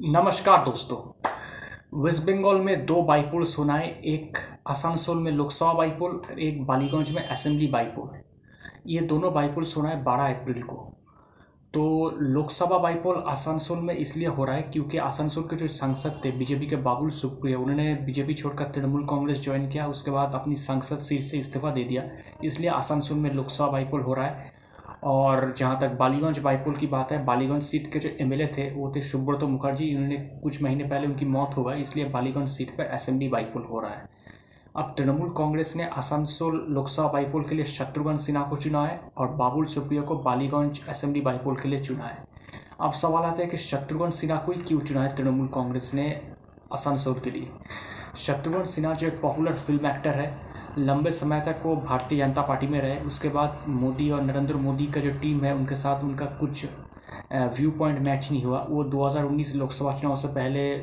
नमस्कार दोस्तों। वेस्ट बंगाल में दो बाईपोल्स होना है। एक आसानसोल में लोकसभा बाईपोल और एक बालीगंज में असेंबली बाईपोल ये दोनों बाईपोल्स होना है बारह अप्रैल को। तो लोकसभा बाईपोल आसानसोल में इसलिए हो रहा है क्योंकि आसानसोल के जो सांसद थे, बीजेपी के बाबुल सुप्रिया, उन्होंने बीजेपी छोड़कर तृणमूल कांग्रेस ज्वाइन किया। उसके बाद अपनी सांसद सीट से इस्तीफा दे दिया। इसलिए आसानसोल में लोकसभा बाईपोल हो रहा है। और जहाँ तक बालीगंज बाईपोल की बात है, बालीगंज सीट के जो एमएलए थे, वो थे सुब्रतो मुखर्जी। इन्होंने कुछ महीने पहले उनकी मौत हो गई, इसलिए बालीगंज सीट पर असेंबली बाईपोल हो रहा है। अब तृणमूल कांग्रेस ने आसनसोल लोकसभा बाईपोल के लिए शत्रुघ्न सिन्हा को चुना है और बाबुल सुप्रिया को बालीगंज असेंबली बाईपोल के लिए चुना है। अब सवाल आता है कि शत्रुघ्न सिन्हा को ही क्यों चुना है तृणमूल कांग्रेस ने आसनसोल के लिए? शत्रुघ्न सिन्हा जो एक पॉपुलर फ़िल्म एक्टर है लंबे समय तक वो भारतीय जनता पार्टी में रहे। उसके बाद मोदी और नरेंद्र मोदी का जो टीम है, उनके साथ उनका कुछ व्यू पॉइंट मैच नहीं हुआ। वो 2019 लोकसभा चुनाव से पहले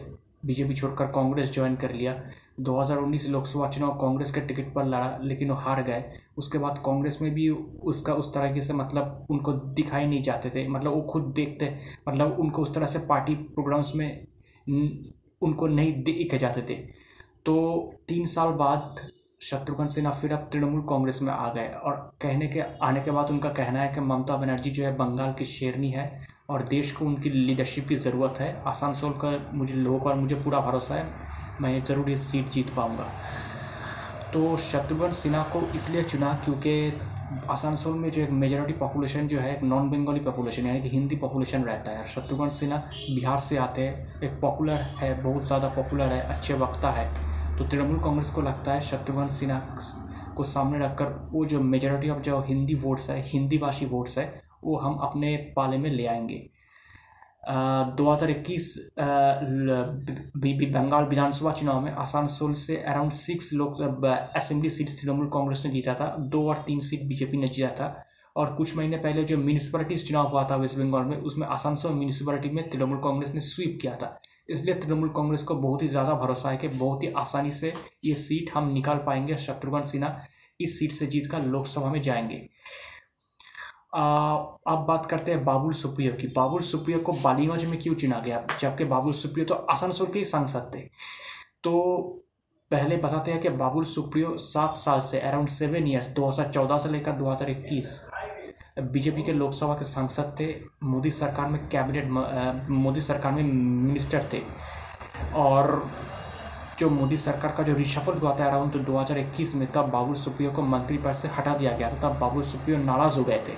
बीजेपी छोड़कर कांग्रेस ज्वाइन कर लिया। 2019 लोकसभा चुनाव कांग्रेस के टिकट पर लड़ा, लेकिन वो हार गए। उसके बाद कांग्रेस में भी उसका उस तरह से मतलब उनको दिखाई नहीं जाते थे। मतलब वो खुद देखते मतलब उनको उस तरह से पार्टी प्रोग्राम्स में उनको नहीं दिखे जाते थे। तो तीन साल बाद शत्रुघ्न सिन्हा फिर अब तृणमूल कांग्रेस में आ गए और कहने के, आने के बाद उनका कहना है कि ममता बनर्जी जो है बंगाल की शेरनी है और देश को उनकी लीडरशिप की ज़रूरत है। आसानसोल का मुझे लोगों का मुझे पूरा भरोसा है, मैं ज़रूर ये सीट जीत पाऊँगा। तो शत्रुघ्न सिन्हा को इसलिए चुना क्योंकि आसानसोल में जो एक मेजोरिटी पॉपुलेशन जो है, एक नॉन बंगाली पॉपुलेशन यानी कि हिंदी पॉपुलेशन रहता है। शत्रुघ्न सिन्हा बिहार से आते हैं, एक पॉपुलर है, बहुत ज़्यादा पॉपुलर है, अच्छे वक्ता है। तो तृणमूल कांग्रेस को लगता है शत्रुघ्न सिन्हा को सामने रखकर वो जो मेजोरिटी ऑफ़ जो हिंदी वोट्स है, हिंदी भाषी वोट्स है, वो हम अपने पाले में ले आएँगे। दो हज़ार इक्कीस बंगाल विधानसभा चुनाव में आसानसोल से अराउंड सिक्स लोग असेंबली सीट्स तृणमूल कांग्रेस ने जीता था, दो और तीन सीट बीजेपी ने जीता था। और कुछ महीने पहले जो म्यूनसिपलिटीज़ चुनाव हुआ था वेस्ट बंगाल में, उसमें आसानसोल म्यूनसिपलिटी में तृणमूल कांग्रेस ने स्वीप किया था। इसलिए तृणमूल कांग्रेस को बहुत ही ज़्यादा भरोसा है कि बहुत ही आसानी से ये सीट हम निकाल पाएँगे, शत्रुघ्न सिन्हा इस सीट से जीत कर लोकसभा में जाएँगे। अब बात करते हैं बाबुल सुप्रियो की। बाबुल सुप्रियो को बालीगंज में क्यों चुना गया? जबकि बाबुल सुप्रियो तो आसनसोल के ही सांसद थे। तो पहले बताते हैं कि बाबुल सुप्रियो सात साल से अराउंड सेवन ईयर्स 2014 से लेकर 2021 बीजेपी के लोकसभा के सांसद थे, मोदी सरकार में कैबिनेट मोदी सरकार में मिनिस्टर थे। और जो मोदी सरकार का जो रिशफल हुआ था अराउंड दो हज़ार इक्कीस में, तब बाबुल सुप्रियो को मंत्री पद से हटा दिया गया था, तब बाबुल सुप्रियो नाराज़ हो गए थे।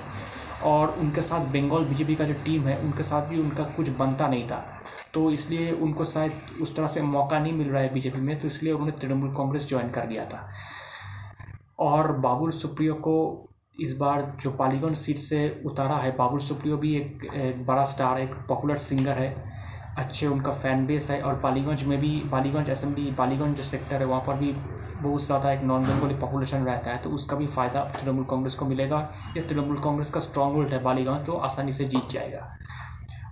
और उनके साथ बंगाल बीजेपी का जो टीम है, उनके साथ भी उनका कुछ बनता नहीं था। तो इसलिए उनको शायद उस तरह से मौका नहीं मिल रहा है बीजेपी में तो इसलिए उन्होंने तृणमूल कांग्रेस ज्वाइन कर लिया था। और बाबुल सुप्रियो को इस बार जो पालीगंज सीट से उतारा है बाबुल सुप्रियो भी एक, एक बड़ा स्टार एक पॉपुलर सिंगर है। अच्छे उनका फ़ैन बेस है और पालीगंज में भी पालीगंज असेंबली पालीगंज जो सेक्टर है वहाँ पर भी बहुत ज़्यादा एक नॉन बेंगोली पॉपुलेशन रहता है तो उसका भी फ़ायदा तृणमूल कांग्रेस को मिलेगा। या तृणमूल कांग्रेस का स्ट्रॉन्ग होल्ड है बालीगंज तो आसानी से जीत जाएगा।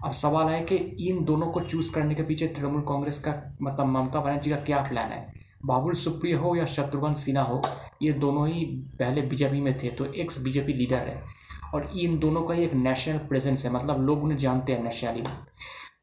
अब सवाल है कि इन दोनों को चूज़ करने के पीछे तृणमूल कांग्रेस का मतलब ममता बनर्जी का क्या प्लान है? बाबुल सुप्रियो हो या शत्रुघ्न सिन्हा हो, ये दोनों ही पहले बीजेपी में थे तो एक्स बीजेपी लीडर है। और इन दोनों का ही एक नेशनल प्रेजेंस है मतलब लोग उन्हें जानते हैं नेशनली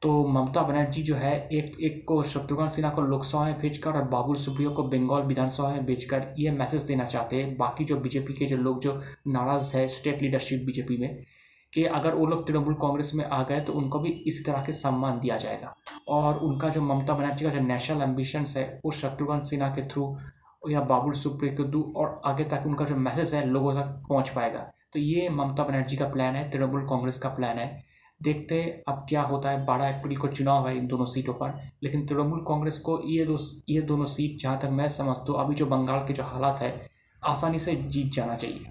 तो ममता बनर्जी जो है, एक एक को शत्रुघ्न सिन्हा को लोकसभा में भेजकर और बाबुल सुप्रियो को बंगाल विधानसभा में भेजकर ये मैसेज देना चाहते हैं। बाकी जो बीजेपी के जो लोग, जो नाराज़ है स्टेट लीडरशिप बीजेपी में कि अगर वो लोग तृणमूल कांग्रेस में आ गए तो उनको भी इसी तरह के सम्मान दिया जाएगा। और उनका जो ममता बनर्जी का जो नेशनल एम्बिशंस है, वो शत्रुघ्न सिन्हा के थ्रू या बाबुल सुप्रियो के थ्रू और आगे तक उनका जो मैसेज है, लोगों तक पहुँच पाएगा। तो ये ममता बनर्जी का प्लान है, तृणमूल कांग्रेस का प्लान है। देखते हैं अब क्या होता है। बारह अप्रैल को चुनाव है इन दोनों सीटों पर, लेकिन तृणमूल कांग्रेस को ये दो, ये दोनों सीट जहाँ तक मैं समझता हूँ, अभी जो बंगाल के जो हालात है, आसानी से जीत जाना चाहिए।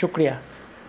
शुक्रिया।